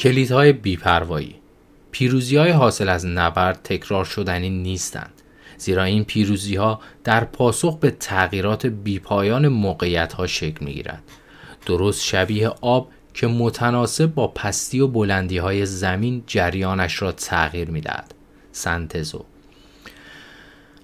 کلیدهای بیپروایی پیروزی های حاصل از نبرد تکرار شدنی نیستند زیرا این پیروزی ها در پاسخ به تغییرات بیپایان موقعیت ها شکل می گیرد. درست شبیه آب که متناسب با پستی و بلندی های زمین جریانش را تغییر می دهد. سنتزو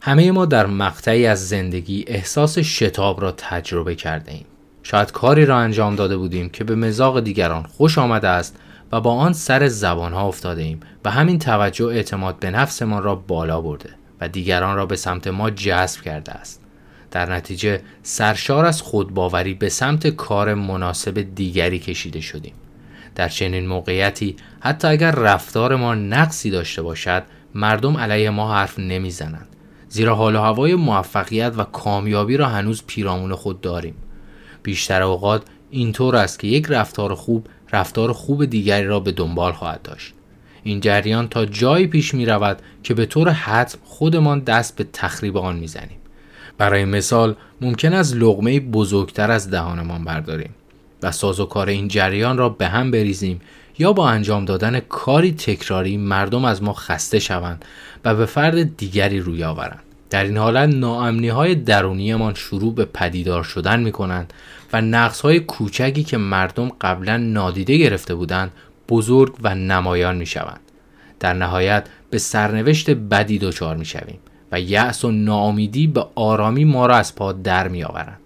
همه ما در مقطعی از زندگی احساس شتاب را تجربه کرده ایم. شاید کاری را انجام داده بودیم که به مزاق دیگران خوش آمده است و با آن سر زبان ها افتاده ایم و همین توجه اعتماد به نفسمان را بالا برده و دیگران را به سمت ما جذب کرده است. در نتیجه سرشار از خودباوری به سمت کار مناسب دیگری کشیده شدیم. در چنین موقعیتی حتی اگر رفتار ما نقصی داشته باشد مردم علیه ما حرف نمی‌زنند زیرا حال و هوای موفقیت و کامیابی را هنوز پیرامون خود داریم بیشتر اوقات اینطور است که یک رفتار خوب رفتار خوب دیگری را به دنبال خواهد داشت این جریان تا جایی پیش می رود که به طور حتم خودمان دست به تخریب آن می زنیم. برای مثال ممکن است لغمه بزرگتر از دهانمان برداریم و سازوکار این جریان را به هم بریزیم یا با انجام دادن کاری تکراری مردم از ما خسته شوند و به فرد دیگری روی آورند. در این حالت ناامنی های شروع به پدیدار شدن می کنند و نقص های کوچکی که مردم قبلا نادیده گرفته بودند بزرگ و نمایان می شوند. در نهایت به سرنوشت بدی دچار می شویم و یأس و ناامیدی به آرامی ما را از پا در می آورند.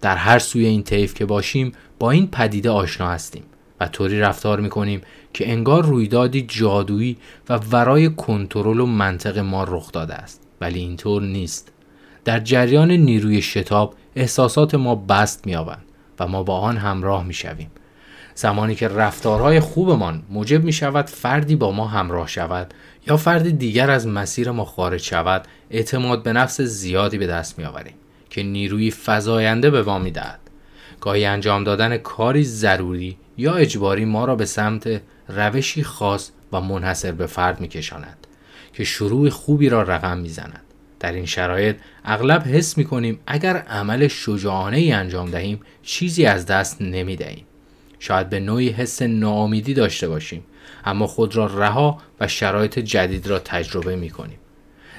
در هر سوی این طیف که باشیم با این پدیده آشنا هستیم و طوری رفتار می کنیم که انگار رویدادی جادویی و ورای کنترل و منطق ما رخ داده است ولی اینطور نیست. در جریان نیروی شتاب احساسات ما بست میابند و ما با آن همراه می‌شویم. زمانی که رفتارهای خوبمان موجب می شود فردی با ما همراه شود یا فردی دیگر از مسیر ما خارج شود اعتماد به نفس زیادی به دست می آوریم که نیروی فضاینده به ما می دهد. گاهی انجام دادن کاری ضروری یا اجباری ما را به سمت روشی خاص و منحصر به فرد می کشاند که شروع خوبی را رقم می زند. در این شرایط اغلب حس می کنیم اگر عمل شجاعانه ای انجام دهیم چیزی از دست نمی دهیم. شاید به نوعی حس ناامیدی داشته باشیم اما خود را رها و شرایط جدید را تجربه می کنیم.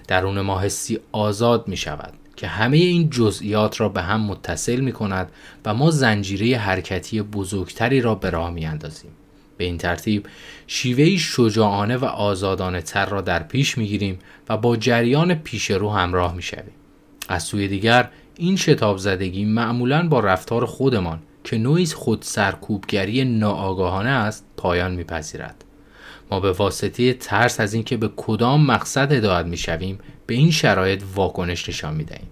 درون ما حسی آزاد می شود که همه این جزئیات را به هم متصل می کند و ما زنجیره حرکتی بزرگتری را به راه می اندازیم. به این ترتیب شیوهی شجاعانه و آزادانه تر را در پیش می گیریم و با جریان پیش رو همراه می شویم. از سوی دیگر این شتاب زدگی معمولا با رفتار خودمان که نوعی خود سرکوبگری ناآگاهانه است پایان میپذیرد. ما به واسطه ترس از اینکه به کدام مقصد هدایت می‌شویم به این شرایط واکنش نشان می‌دهیم.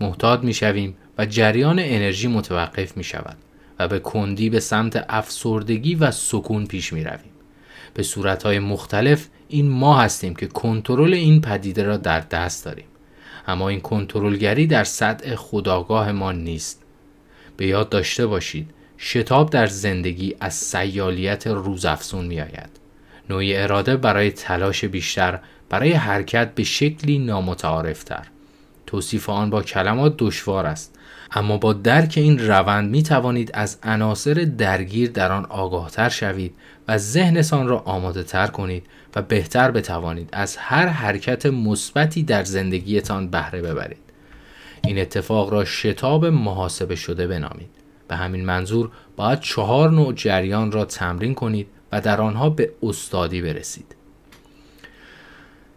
محتاط می‌شویم و جریان انرژی متوقف می شود و به کندی به سمت افسردگی و سکون پیش می رویم. به صورتهای مختلف این ما هستیم که کنترل این پدیده را در دست داریم اما این کنترلگری در سطح خداگاه ما نیست به یاد داشته باشید شتاب در زندگی از سیالیت روزافزون می آید. نوعی اراده برای تلاش بیشتر برای حرکت به شکلی نامتعارفتر. توصیف آن با کلمات دشوار است. اما با درک این روند می توانید از عناصر درگیر در آن آگاهتر شوید و ذهنتان را آماده تر کنید و بهتر بتوانید از هر حرکت مثبتی در زندگیتان بهره ببرید. این اتفاق را شتاب محاسبه شده بنامید. به همین منظور باید چهار نوع جریان را تمرین کنید و در آنها به استادی برسید.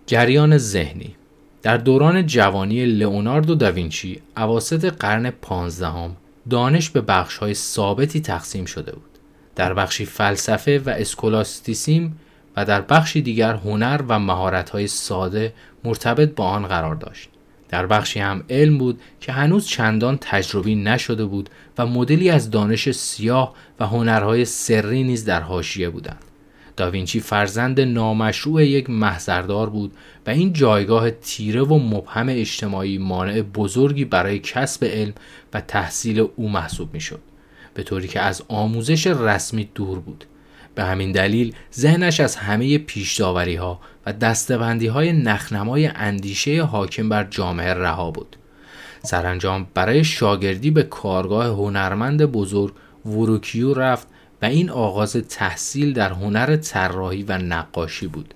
جریان ذهنی در دوران جوانی لئوناردو داوینچی اواسط قرن پانزدهم دانش به بخشهای ثابتی تقسیم شده بود در بخشی فلسفه و اسکولاستیسیم و در بخشی دیگر هنر و مهارت‌های ساده مرتبط با آن قرار داشت در بخشی هم علم بود که هنوز چندان تجربی نشده بود و مدلی از دانش سیاه و هنرهای سری نیز در حاشیه بودند. داوینچی فرزند نامشروع یک محضردار بود و این جایگاه تیره و مبهم اجتماعی مانع بزرگی برای کسب علم و تحصیل او محسوب می‌شد به طوری که از آموزش رسمی دور بود به همین دلیل ذهنش از همه پیشداوری ها و دستبندی های نخنمای اندیشه حاکم بر جامعه رها بود. سرانجام برای شاگردی به کارگاه هنرمند بزرگ وروکیو رفت و این آغاز تحصیل در هنر طراحی و نقاشی بود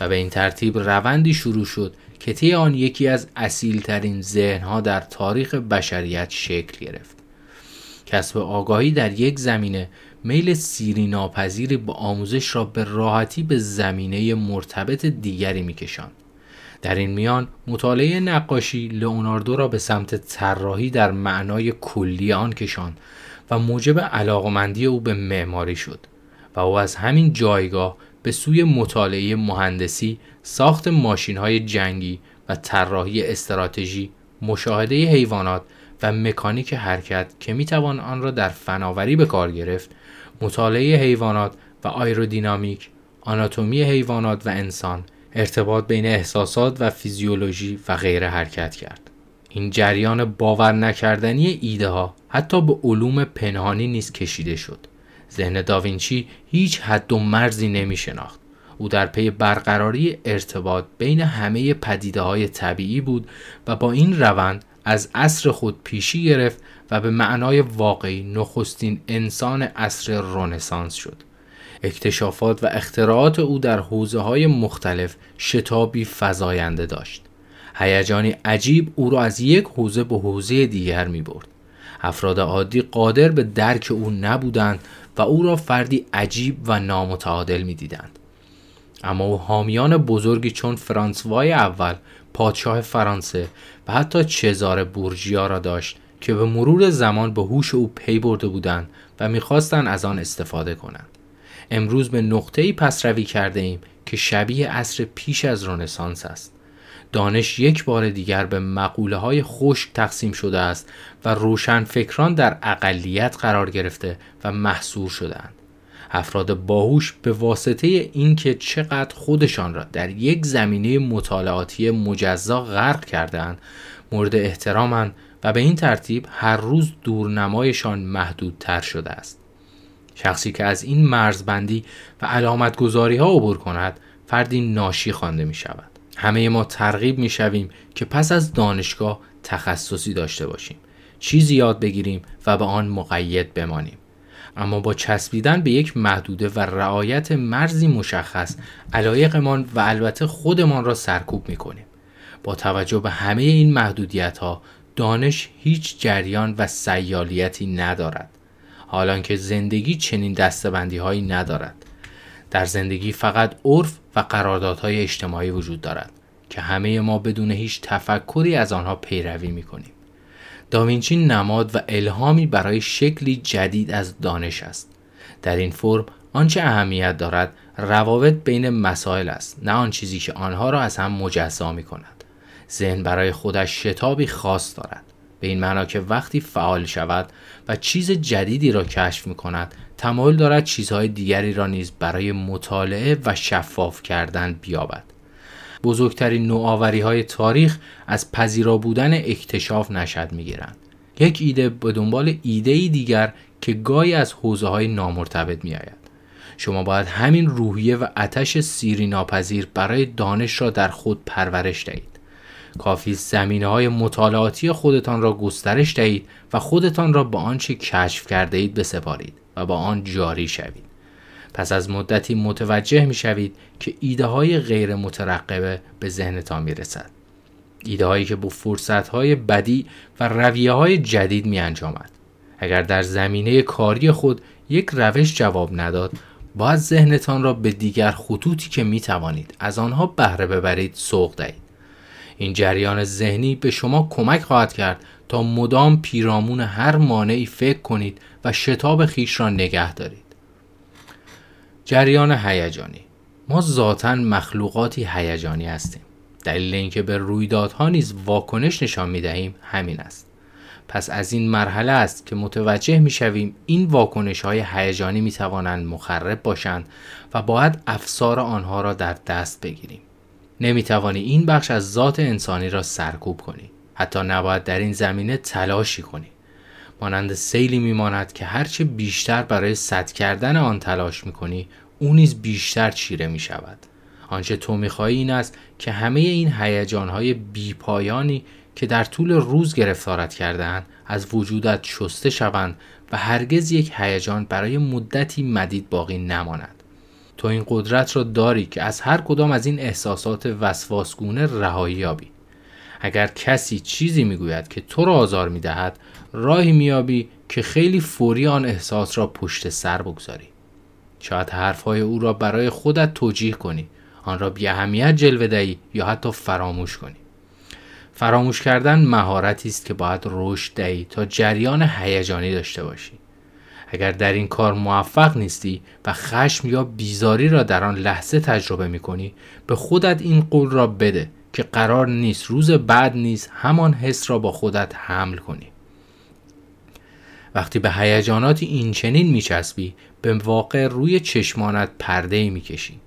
و به این ترتیب روندی شروع شد که طی آن یکی از اصیلترین ذهنها در تاریخ بشریت شکل گرفت. کسب آگاهی در یک زمینه میل سیری ناپذیری با آموزش را به راحتی به زمینه مرتبط دیگری میکشاند. در این میان مطالعه نقاشی لئوناردو را به سمت طراحی در معنای کلی آن کشاند و موجب علاقمندی او به معماری شد و او از همین جایگاه به سوی مطالعه مهندسی، ساخت ماشین های جنگی و طراحی استراتژی، مشاهده حیوانات و مکانیک حرکت که می‌توان آن را در فناوری به کار گرفت، مطالعه حیوانات و آیرودینامیک، آناتومی حیوانات و انسان، ارتباط بین احساسات و فیزیولوژی و غیره حرکت کرد. این جریان باور نکردنی ایده ها حتی به علوم پنهانی نیز کشیده شد. ذهن داوینچی هیچ حد و مرزی نمی شناخت. او در پی برقراری ارتباط بین همه پدیده های طبیعی بود و با این روند از عصر خود پیشی گرفت و به معنای واقعی نخستین انسان عصر رونسانس شد. اکتشافات و اختراعات او در حوزه های مختلف شتابی فزاینده داشت. هیجانی عجیب او را از یک حوزه به حوزه دیگر می برد. افراد عادی قادر به درک او نبودند و او را فردی عجیب و نامتعادل می دیدند. اما او حامیان بزرگی چون فرانسوای اول پادشاه فرانسه و حتی چزار بورژیا را داشت که به مرور زمان به هوش او پی برده بودند و می‌خواستند از آن استفاده کنند. امروز به نقطه‌ای پسروی کرده ایم که شبیه عصر پیش از رنسانس است. دانش یک بار دیگر به مقوله های خشک تقسیم شده است و روشن فکران در اقلیت قرار گرفته و محصور شدهاند. افراد باهوش به واسطه اینکه چقدر خودشان را در یک زمینه مطالعاتی مجزا غرق کردهاند مورد احترامند و به این ترتیب هر روز دورنمایشان محدودتر شده است. شخصی که از این مرزبندی و علامت گذاری ها عبور کند فردی ناشی خوانده می شود. همه ما ترغیب می شویم که پس از دانشگاه تخصصی داشته باشیم. چیزی یاد بگیریم و به آن مقید بمانیم. اما با چسبیدن به یک محدوده و رعایت مرزی مشخص علایقمان و البته خودمان را سرکوب می کنیم. با توجه به همه این محدودیت ها دانش هیچ جریان و سیالیتی ندارد. حالان که زندگی چنین دستبندی هایی ندارد. در زندگی فقط عرف و قراردادهای اجتماعی وجود دارد که همه ما بدون هیچ تفکری از آنها پیروی می کنیم. داوینچی نماد و الهامی برای شکلی جدید از دانش است. در این فرم آنچه اهمیت دارد روابط بین مسائل است نه آن چیزی که آنها را از هم مجزا می کند. ذهن برای خودش شتابی خاص دارد. به این معنا که وقتی فعال شود و چیز جدیدی را کشف می کند تمایل دارد چیزهای دیگری را نیز برای مطالعه و شفاف کردن بیابد. بزرگترین نوآوری های تاریخ از پذیرا بودن اکتشاف نشد می گیرند. یک ایده به دنبال ایده دیگر که گاهی از حوزه های نامرتبط می آید. شما باید همین روحیه و اتش سیری ناپذیر برای دانش را در خود پرورش دهید. کافی زمینه های مطالعاتی خودتان را گسترش دهید و خودتان را به آنچه کشف کرده اید بسپارید و با آن جاری شوید. پس از مدتی متوجه می شوید که ایده های غیر مترقبه به ذهنتان می رسد. ایده هایی که با فرصت های بدی و رویه های جدید می انجامد. اگر در زمینه کاری خود یک روش جواب نداد باید ذهنتان را به دیگر خطوطی که می توانید از آنها بهره ببرید سوق دهید. این جریان ذهنی به شما کمک خواهد کرد تا مدام پیرامون هر مانعی فکر کنید و شتاب خیش را نگه دارید. جریان هیجانی ما ذاتا مخلوقاتی هیجانی هستیم. دلیل اینکه به رویدادها نیز واکنش نشان می دهیم همین است. پس از این مرحله است که متوجه می شویم این واکنش های هیجانی می توانند مخرب باشند و باید افسار آنها را در دست بگیریم. نمی توانی این بخش از ذات انسانی را سرکوب کنی. حتی نباید در این زمینه تلاشی کنی. مانند سیلی میماند که هرچه بیشتر برای سد کردن آن تلاش می‌کنی او نیز بیشتر چیره می شود. آنچه تو می‌خواهی این است که همه این هیجانهای بیپایانی که در طول روز گرفتارت کردهاند از وجودت شسته شوند و هرگز یک هیجان برای مدتی مدید باقی نماند تو این قدرت را داری که از هر کدام از این احساسات وسواسگونه رهایی یابی. اگر کسی چیزی می‌گوید که تو را آزار می‌دهد راهی میابی که خیلی فوری آن احساس را پشت سر بگذاری. شاید حرفهای او را برای خودت توجیه کنی آن را بی اهمیت جلوه دهی یا حتی فراموش کنی. فراموش کردن مهارتی است که باید رشد دهی تا جریان هیجانی داشته باشی. اگر در این کار موفق نیستی و خشم یا بیزاری را در آن لحظه تجربه می کنی به خودت این قول را بده که قرار نیست روز بعد نیز همان حس را با خودت حمل کنی. وقتی به هیجاناتی این چنین میچسبی به واقع روی چشمانت پرده ای می‌کشی.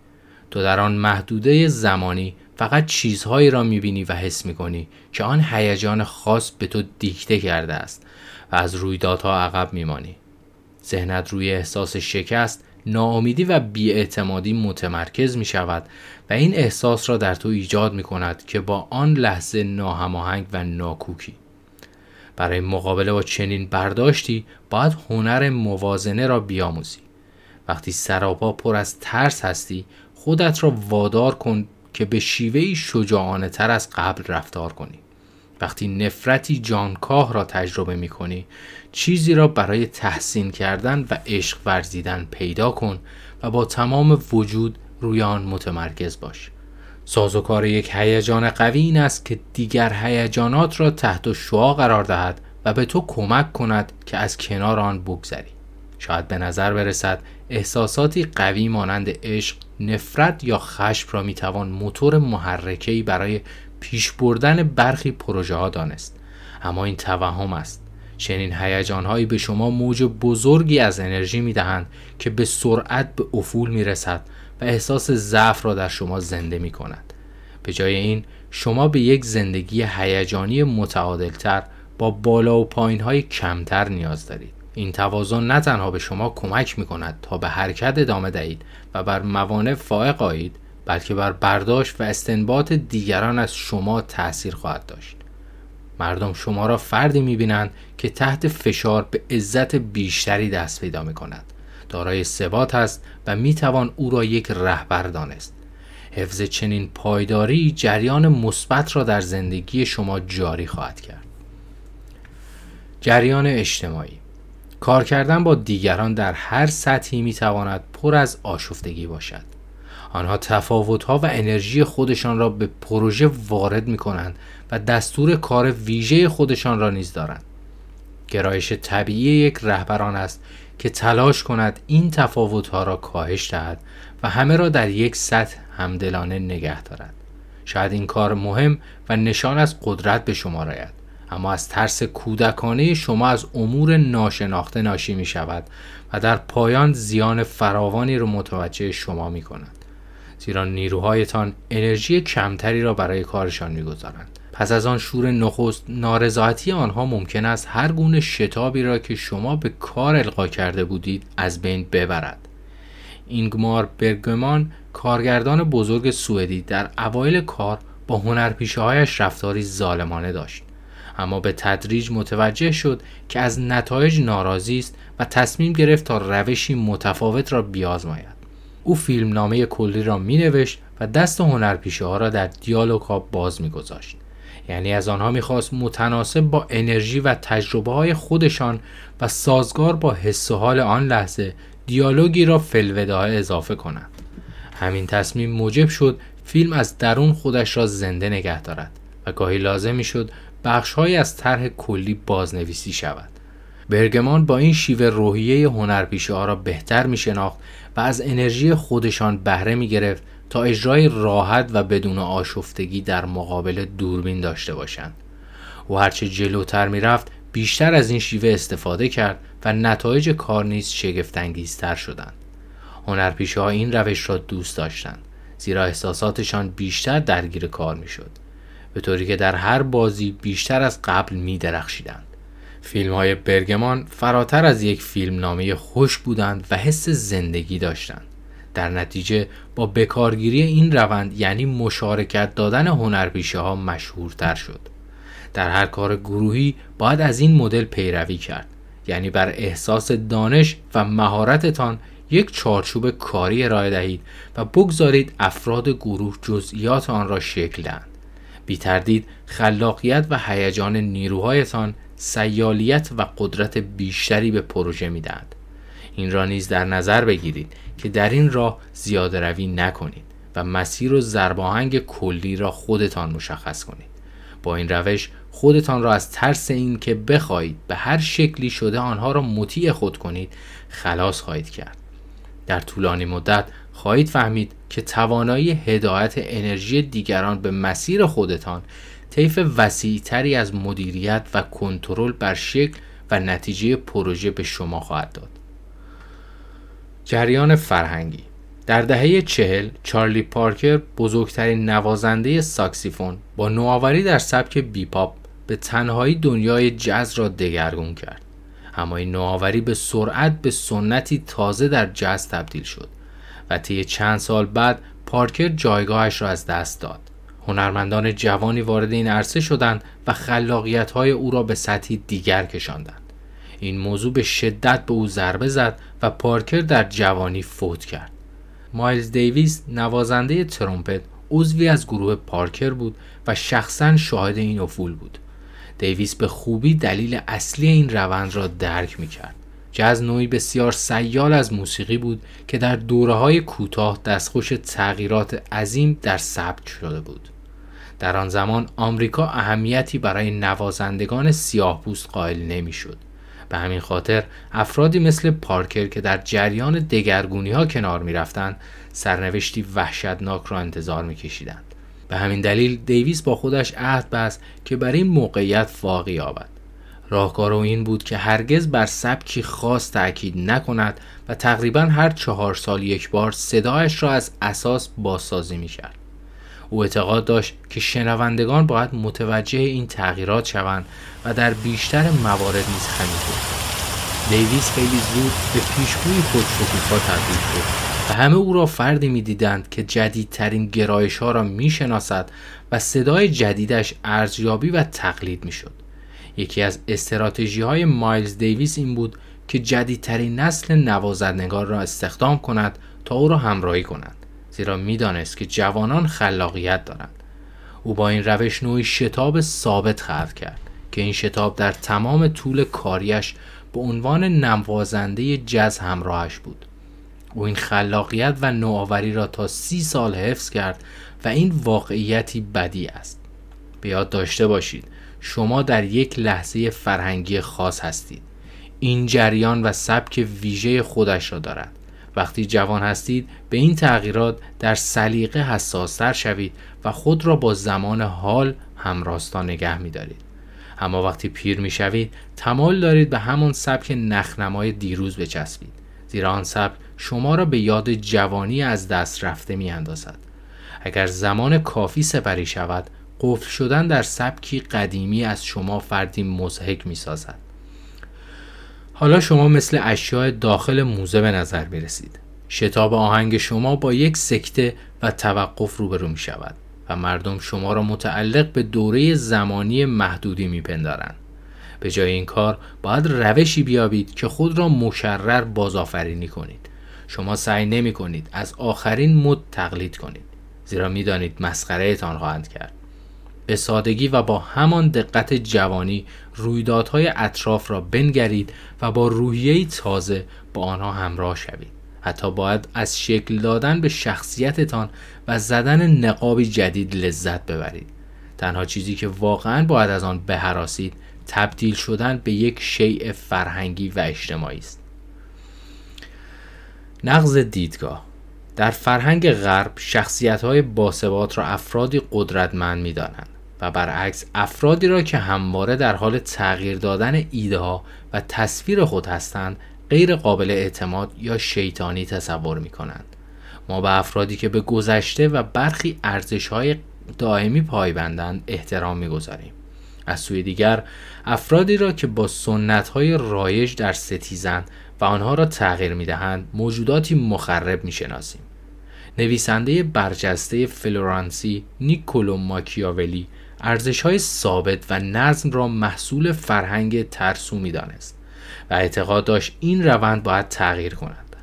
تو در آن محدوده زمانی فقط چیزهایی را می‌بینی و حس می‌کنی که آن هیجان خاص به تو دیکته کرده است و از رویدادها عقب میمانی. ذهنت روی احساس شکست ناامیدی و بیاعتمادی متمرکز می شود و این احساس را در تو ایجاد می کند که با آن لحظه ناهماهنگ و ناکوکی. برای مقابله با چنین برداشتی باید هنر موازنه را بیاموزی. وقتی سراپا پر از ترس هستی خودت را وادار کن که به شیوهی شجاعانه تر از قبل رفتار کنی. وقتی نفرتی جانکاه را تجربه می کنی چیزی را برای تحسین کردن و عشق ورزیدن پیدا کن و با تمام وجود روی آن متمرکز باش. سازوکار یک هیجان قوی این است که دیگر هیجانات را تحت شعا قرار دهد و به تو کمک کند که از کنار آن بگذری. شاید به نظر برسد احساساتی قوی مانند عشق نفرت یا خشم را می‌توان موتور محرکه‌ای برای پیش بردن برخی پروژه ها دانست اما این توهم است چنین هیجانهایی به شما موج بزرگی از انرژی می دهند که به سرعت به افول می رسد و احساس ضعف را در شما زنده می کند. به جای این شما به یک زندگی هیجانی متعادلتر با بالا و پایین های کمتر نیاز دارید. این توازن نه تنها به شما کمک می کند تا به حرکت ادامه دهید و بر موانع فائق آیید بلکه بر برداشت و استنباط دیگران از شما تأثیر خواهد داشت. مردم شما را فردی می‌بینند که تحت فشار به عزت بیشتری دست پیدا می کند. دارای ثبات است و می‌توان او را یک رهبر دانست. حفظ چنین پایداری جریان مثبت را در زندگی شما جاری خواهد کرد. جریان اجتماعی کار کردن با دیگران در هر سطحی می‌تواند پر از آشفتگی باشد. آنها تفاوتها و انرژی خودشان را به پروژه وارد می کنند و دستور کار ویژه خودشان را نیز دارند. گرایش طبیعی یک رهبران است که تلاش کند این تفاوتها را کاهش دهد و همه را در یک سطح همدلانه نگه دارد. شاید این کار مهم و نشان از قدرت به شما راید اما از ترس کودکانه شما از امور ناشناخته ناشی می شود و در پایان زیان فراوانی را متوجه شما می کند. زیرا نیروهایتان انرژی کمتری را برای کارشان می‌گذارند. پس از آن شور نخست نارضایتی آنها ممکن است هر گونه شتابی را که شما به کار القا کرده بودید از بین ببرد. اینگمار برگمان کارگردان بزرگ سوئدی در اوایل کار با هنرپیشه هایش رفتاری ظالمانه داشت. اما به تدریج متوجه شد که از نتایج ناراضی است و تصمیم گرفت تا روشی متفاوت را بیازماید. او فیلمنامه کلی را می نوشت و دست هنرپیشه ها را در دیالوگ ها باز می گذاشت. یعنی از آنها می‌خواست متناسب با انرژی و تجربه های خودشان و سازگار با حس و حال آن لحظه دیالوگی را فلوده اضافه کنند. همین تصمیم موجب شد فیلم از درون خودش را زنده نگه دارد و گاهی لازم می‌شد بخشهایی از طرح کلی بازنویسی شود. برگمان با این شیوه روحیه هنرپیشه ها را بهتر می شناخت و از انرژی خودشان بهره می گرفت تا اجرای راحت و بدون آشفتگی در مقابل دوربین داشته باشند. او هرچه جلوتر می رفت بیشتر از این شیوه استفاده کرد و نتایج کار نیز شگفتانگیزتر شدند. هنرپیشه ها این روش را دوست داشتند زیرا احساساتشان بیشتر درگیر کار می شد. به طوری که در هر بازی بیشتر از قبل می درخشیدند. فیلم های برگمان فراتر از یک فیلم نامه خوش بودند و حس زندگی داشتند. در نتیجه با بکارگیری این روند یعنی مشارکت دادن هنرپیشه ها مشهورتر شد. در هر کار گروهی باید از این مدل پیروی کرد یعنی بر احساس دانش و مهارتتان یک چارچوب کاری ارائه دهید و بگذارید افراد گروه جزئیات آن را شکل دهند بی تردید خلاقیت و هیجان نیروهایتان سیالیت و قدرت بیشتری به پروژه می‌دهد. این را نیز در نظر بگیرید که در این راه زیاده روی نکنید و مسیر و زرباهنگ کلی را خودتان مشخص کنید. با این روش خودتان را از ترس این که بخواهید به هر شکلی شده آنها را مطیع خود کنید خلاص خواهید کرد. در طولانی مدت خواهید فهمید که توانایی هدایت انرژی دیگران به مسیر خودتان طیف وسیعتری از مدیریت و کنترل بر شکل و نتیجه پروژه به شما خواهد داد. جریان فرهنگی در دهه چهل چارلی پارکر بزرگترین نوازنده ساکسیفون با نوآوری در سبک بیپاپ به تنهایی دنیای جز را دگرگون کرد اما این نوآوری به سرعت به سنتی تازه در جز تبدیل شد و طی چند سال بعد پارکر جایگاهش را از دست داد هنرمندان جوانی وارد این عرصه شدند و خلاقیت های او را به سطحی دیگر کشاندند این موضوع به شدت به او ضربه زد و پارکر در جوانی فوت کرد مایلز دیویس نوازنده ترومپت عضوی از گروه پارکر بود و شخصا شاهد این افول بود دیویس به خوبی دلیل اصلی این روند را درک می کرد. جز نوعی بسیار سیال از موسیقی بود که در دوره های کوتاه دستخوش تغییرات عظیم در سبک شده بود. در آن زمان آمریکا اهمیتی برای نوازندگان سیاه پوست قائل نمی‌شد. به همین خاطر افرادی مثل پارکر که در جریان دگرگونی ها کنار می رفتن سرنوشتی وحشتناک را انتظار می کشیدند. به همین دلیل دیویس با خودش عهد بست که بر این موقعیت واقع یابد. راهکار او این بود که هرگز بر سبکی خاص تاکید نکند و تقریبا هر چهار سال یک بار صدایش را از اساس بازسازی می کرد. او اعتقاد داشت که شنوندگان باید متوجه این تغییرات شوند و در بیشتر موارد نیز همینطور دیویس خیلی زود به پیشگوی خود شکوفا تبدیل شد و همه او را فردی می‌دیدند که جدیدترین گرایش ها را می‌شناسد و صدای جدیدش ارزیابی و تقلید می‌شد. یکی از استراتژی های مایلز دیویس این بود که جدیدترین نسل نوازندگان را استخدام کند تا او را همراهی کنند زیرا می‌دانست که جوانان خلاقیت دارند. او با این روش نوعی شتاب ثابت خلق کرد که این شتاب در تمام طول کاریش به عنوان نوازنده جز همراهش بود. او این خلاقیت و نوآوری را تا سی سال حفظ کرد و این واقعیتی بدی است. به یاد داشته باشید شما در یک لحظه فرهنگی خاص هستید. این جریان و سبک ویژه خودش را دارد. وقتی جوان هستید به این تغییرات در سلیقه حساستر شوید و خود را با زمان حال همراستا نگه می دارید. اما وقتی پیر می شوید تمایل دارید به همان سبک نخنمای دیروز بچسبید زیرا آن سبک شما را به یاد جوانی از دست رفته می اندازد. اگر زمان کافی سپری شود قفل شدن در سبکی قدیمی از شما فردی مزهک می سازد. حالا شما مثل اشیاء داخل موزه به نظر می رسید. شتاب آهنگ شما با یک سکته و توقف روبرو می شود و مردم شما را متعلق به دوره زمانی محدودی می پندارند. به جای این کار باید روشی بیابید که خود را مشرر بازآفرینی کنید. شما سعی نمی کنید از آخرین مد تقلید کنید زیرا می‌دانید مسخره تان خواهند کرد به سادگی و با همان دقت جوانی رویدادهای اطراف را بنگرید و با روحیه تازه با آنها همراه شوید. حتی باید از شکل دادن به شخصیتتان و زدن نقابی جدید لذت ببرید. تنها چیزی که واقعا باید از آن بهراسید تبدیل شدن به یک شیء فرهنگی و اجتماعی است. نقض دیدگاه در فرهنگ غرب شخصیت های باسبات را افرادی قدرتمند می دانند و برعکس افرادی را که همواره در حال تغییر دادن ایده ها و تصویر خود هستند غیر قابل اعتماد یا شیطانی تصور می کنند. ما به افرادی که به گذشته و برخی ارزش های دائمی پایبندند احترام می‌گذاریم از سوی دیگر افرادی را که با سنت های رایج در ستیزن و آنها را تغییر می دهند موجوداتی مخرب می شناسیم. نویسنده برجسته فلورانسی نیکولو ماکیاولی ارزش های ثابت و نظم را محصول فرهنگ ترسو می دانست و اعتقاد داشت این روند باید تغییر کند.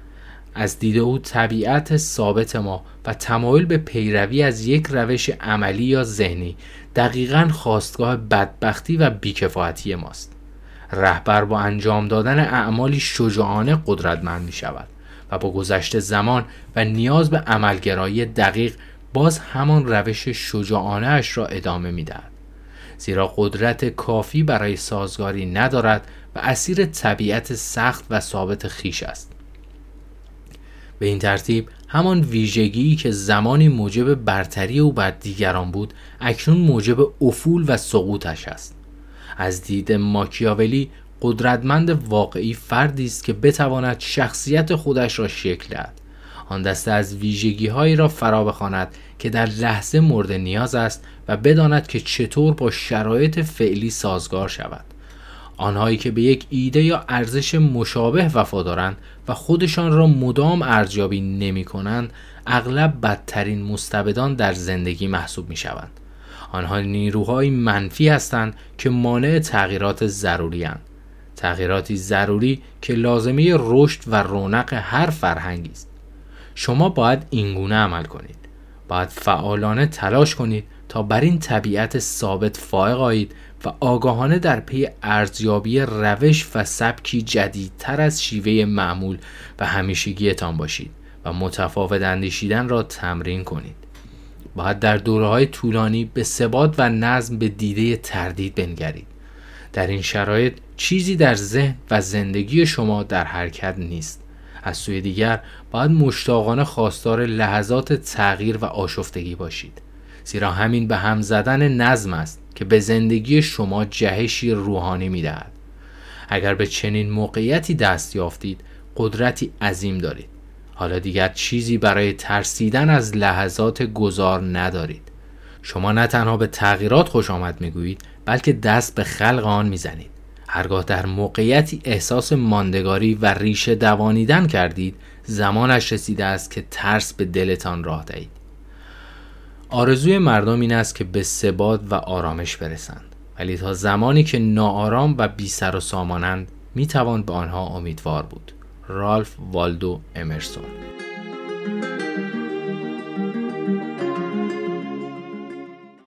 از دید او طبیعت ثابت ما و تمایل به پیروی از یک روش عملی یا ذهنی دقیقا خواستگاه بدبختی و بیکفایتی ماست. رهبر با انجام دادن اعمالی شجاعانه قدرتمند می شود و با گذشت زمان و نیاز به عملگرایی دقیق باز همان روش شجاعانه اش را ادامه می دهد. زیرا قدرت کافی برای سازگاری ندارد و اسیر طبیعت سخت و ثابت خیش است. به این ترتیب همان ویژگی که زمانی موجب برتری او بر دیگران بود اکنون موجب افول و سقوطش است. از دید ماکیاولی قدرتمند واقعی فردی است که بتواند شخصیت خودش را شکل دهد آن دسته از ویژگی هایی را فرا بخواند که در لحظه مورد نیاز است و بداند که چطور با شرایط فعلی سازگار شود آنهایی که به یک ایده یا ارزش مشابه وفادارند و خودشان را مدام ارزیابی نمی کنند اغلب بدترین مستبدان در زندگی محسوب می شوند. آنها نیروهای منفی هستند که مانع تغییرات ضروری هستند. تغییراتی ضروری که لازمه رشد و رونق هر فرهنگی است. شما باید اینگونه عمل کنید. باید فعالانه تلاش کنید تا بر این طبیعت ثابت فائق آیید و آگاهانه در پی ارزیابی روش و سبکی جدیدتر از شیوه معمول و همیشگیتان باشید و متفاوت اندیشیدن را تمرین کنید. باید در دوره های طولانی به ثبات و نظم به دیده تردید بنگرید. در این شرایط چیزی در ذهن و زندگی شما در حرکت نیست. از سوی دیگر باید مشتاقانه خواستار لحظات تغییر و آشفتگی باشید. زیرا همین به هم زدن نظم است که به زندگی شما جهشی روحانی می دهد. اگر به چنین موقعیتی دست یافتید قدرتی عظیم دارید. حالا دیگر چیزی برای ترسیدن از لحظات گذار ندارید. شما نه تنها به تغییرات خوش آمد می‌گویید بلکه دست به خلق آن می‌زنید. هرگاه در موقعیتی احساس ماندگاری و ریشه دوانیدن کردید زمانش رسیده است که ترس به دلتان راه دهید. آرزوی مردم این است که به ثبات و آرامش برسند. ولی تا زمانی که ناآرام و بی سر و سامانند می توان به آنها امیدوار بود. رالف والدو امرسون.